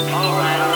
Alright.